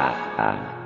啊啊。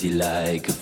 Crazy like a